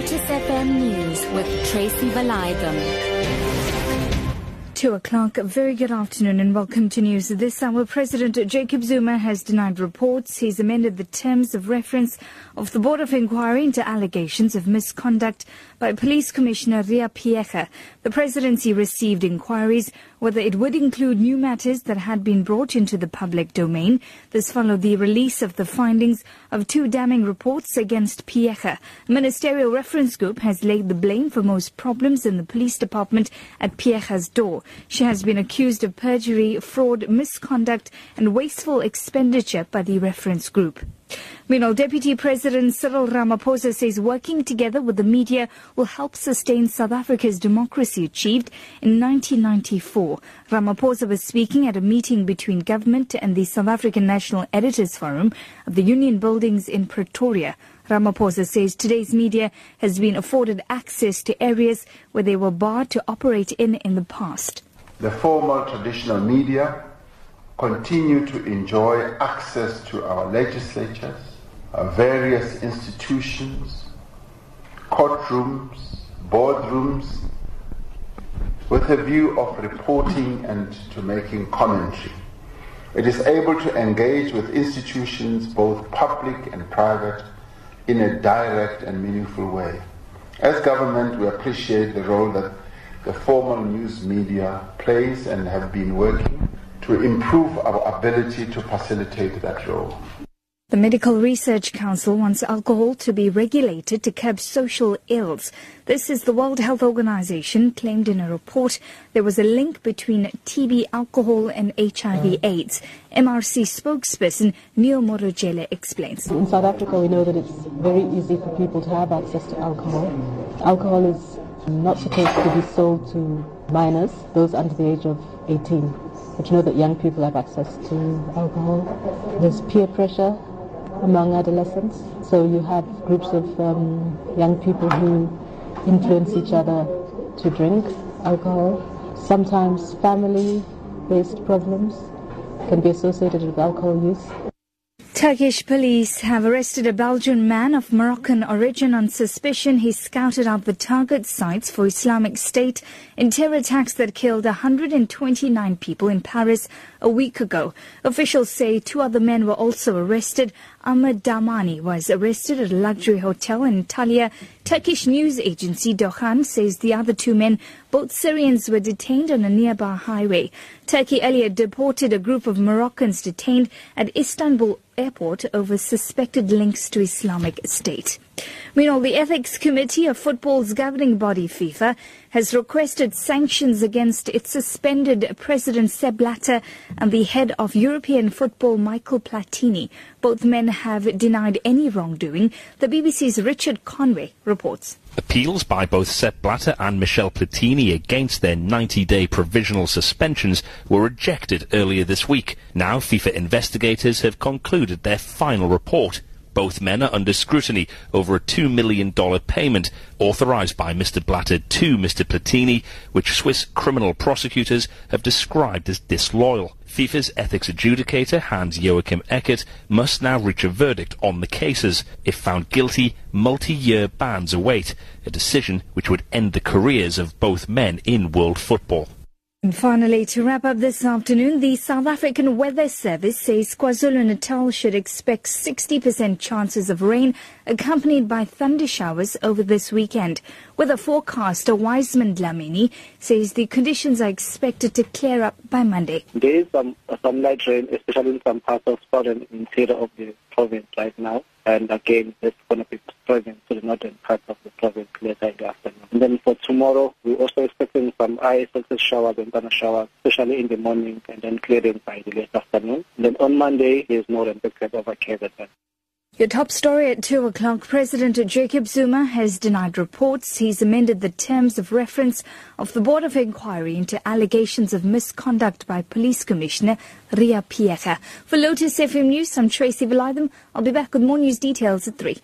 Lotus FM News with Tracy Valaydham. Two o'clock. Very good afternoon and welcome to news. This hour, President Jacob Zuma has denied reports. He's amended the terms of reference of the Board of Inquiry into allegations of misconduct by Police Commissioner Ria Phiyega. The presidency received inquiries whether it would include new matters that had been brought into the public domain. This followed the release of the findings of two damning reports against Phiyega. A ministerial reference group has laid the blame for most problems in the police department at Phiyega's door. She has been accused of perjury, fraud, misconduct and wasteful expenditure by the reference group. Meanwhile, Deputy President Cyril Ramaphosa says working together with the media will help sustain South Africa's democracy achieved in 1994. Ramaphosa was speaking at a meeting between government and the South African National Editors Forum of the Union Buildings in Pretoria. Ramaphosa says today's media has been afforded access to areas where they were barred to operate in in the past. The formal traditional media continue to enjoy access to our legislatures, our various institutions, courtrooms, boardrooms, with a view of reporting and to making commentary. It is able to engage with institutions, both public and private, in a direct and meaningful way. As government, we appreciate the role that the formal news media plays and have been working to improve our ability to facilitate that role. The Medical Research Council wants alcohol to be regulated to curb social ills. This is the World Health Organization claimed in a report there was a link between TB, alcohol and HIV AIDS. MRC spokesperson Neil Morojele explains. In South Africa, we know that it's very easy for people to have access to alcohol. Alcohol is not supposed to be sold to minors, those under the age of 18. But you know that young people have access to alcohol. There's peer pressure among adolescents. So you have groups of um, young people who influence each other to drink alcohol. Sometimes family-based problems can be associated with alcohol use. Turkish police have arrested a Belgian man of Moroccan origin on suspicion he scouted out the target sites for Islamic State in terror attacks that killed 129 people in Paris a week ago. Officials say two other men were also arrested. Ahmed Dahmani was arrested at a luxury hotel in Antalya. Turkish news agency Doğan says the other two men, both Syrians, were detained on a nearby highway. Turkey earlier deported a group of Moroccans detained at Istanbul airport over suspected links to Islamic State. Meanwhile, the Ethics Committee of football's governing body, FIFA, has requested sanctions against its suspended President Sepp Blatter and the head of European football, Michael Platini. Both men have denied any wrongdoing. The BBC's Richard Conway reports. Appeals by both Sepp Blatter and Michel Platini against their 90-day provisional suspensions were rejected earlier this week. Now FIFA investigators have concluded their final report. Both men are under scrutiny over a $2 million payment authorized by Mr. Blatter to Mr. Platini, which Swiss criminal prosecutors have described as disloyal. FIFA's ethics adjudicator, Hans-Joachim Eckert, must now reach a verdict on the cases. If found guilty, multi-year bans await, a decision which would end the careers of both men in world football. And finally, to wrap up this afternoon, the South African Weather Service says KwaZulu-Natal should expect 60% chances of rain accompanied by thunder showers over this weekend. Weather forecaster Wiseman Dlamini says the conditions are expected to clear up by Monday. There is some, some light rain, especially in some parts of southern interior of the province right now. And again, it's going to be spreading to the northern part of the province later in the afternoon. And then for tomorrow, we're also expecting some isolated showers and thunder showers, especially in the morning, and then clearing by the late afternoon. And then on Monday, there's more than expected over KZN. Your top story at 2 o'clock. President Jacob Zuma has denied reports. He's amended the terms of reference of the Board of Inquiry into allegations of misconduct by Police Commissioner Ria Phiyega. For Lotus FM News, I'm Tracy Valaydham. I'll be back with more news details at 3.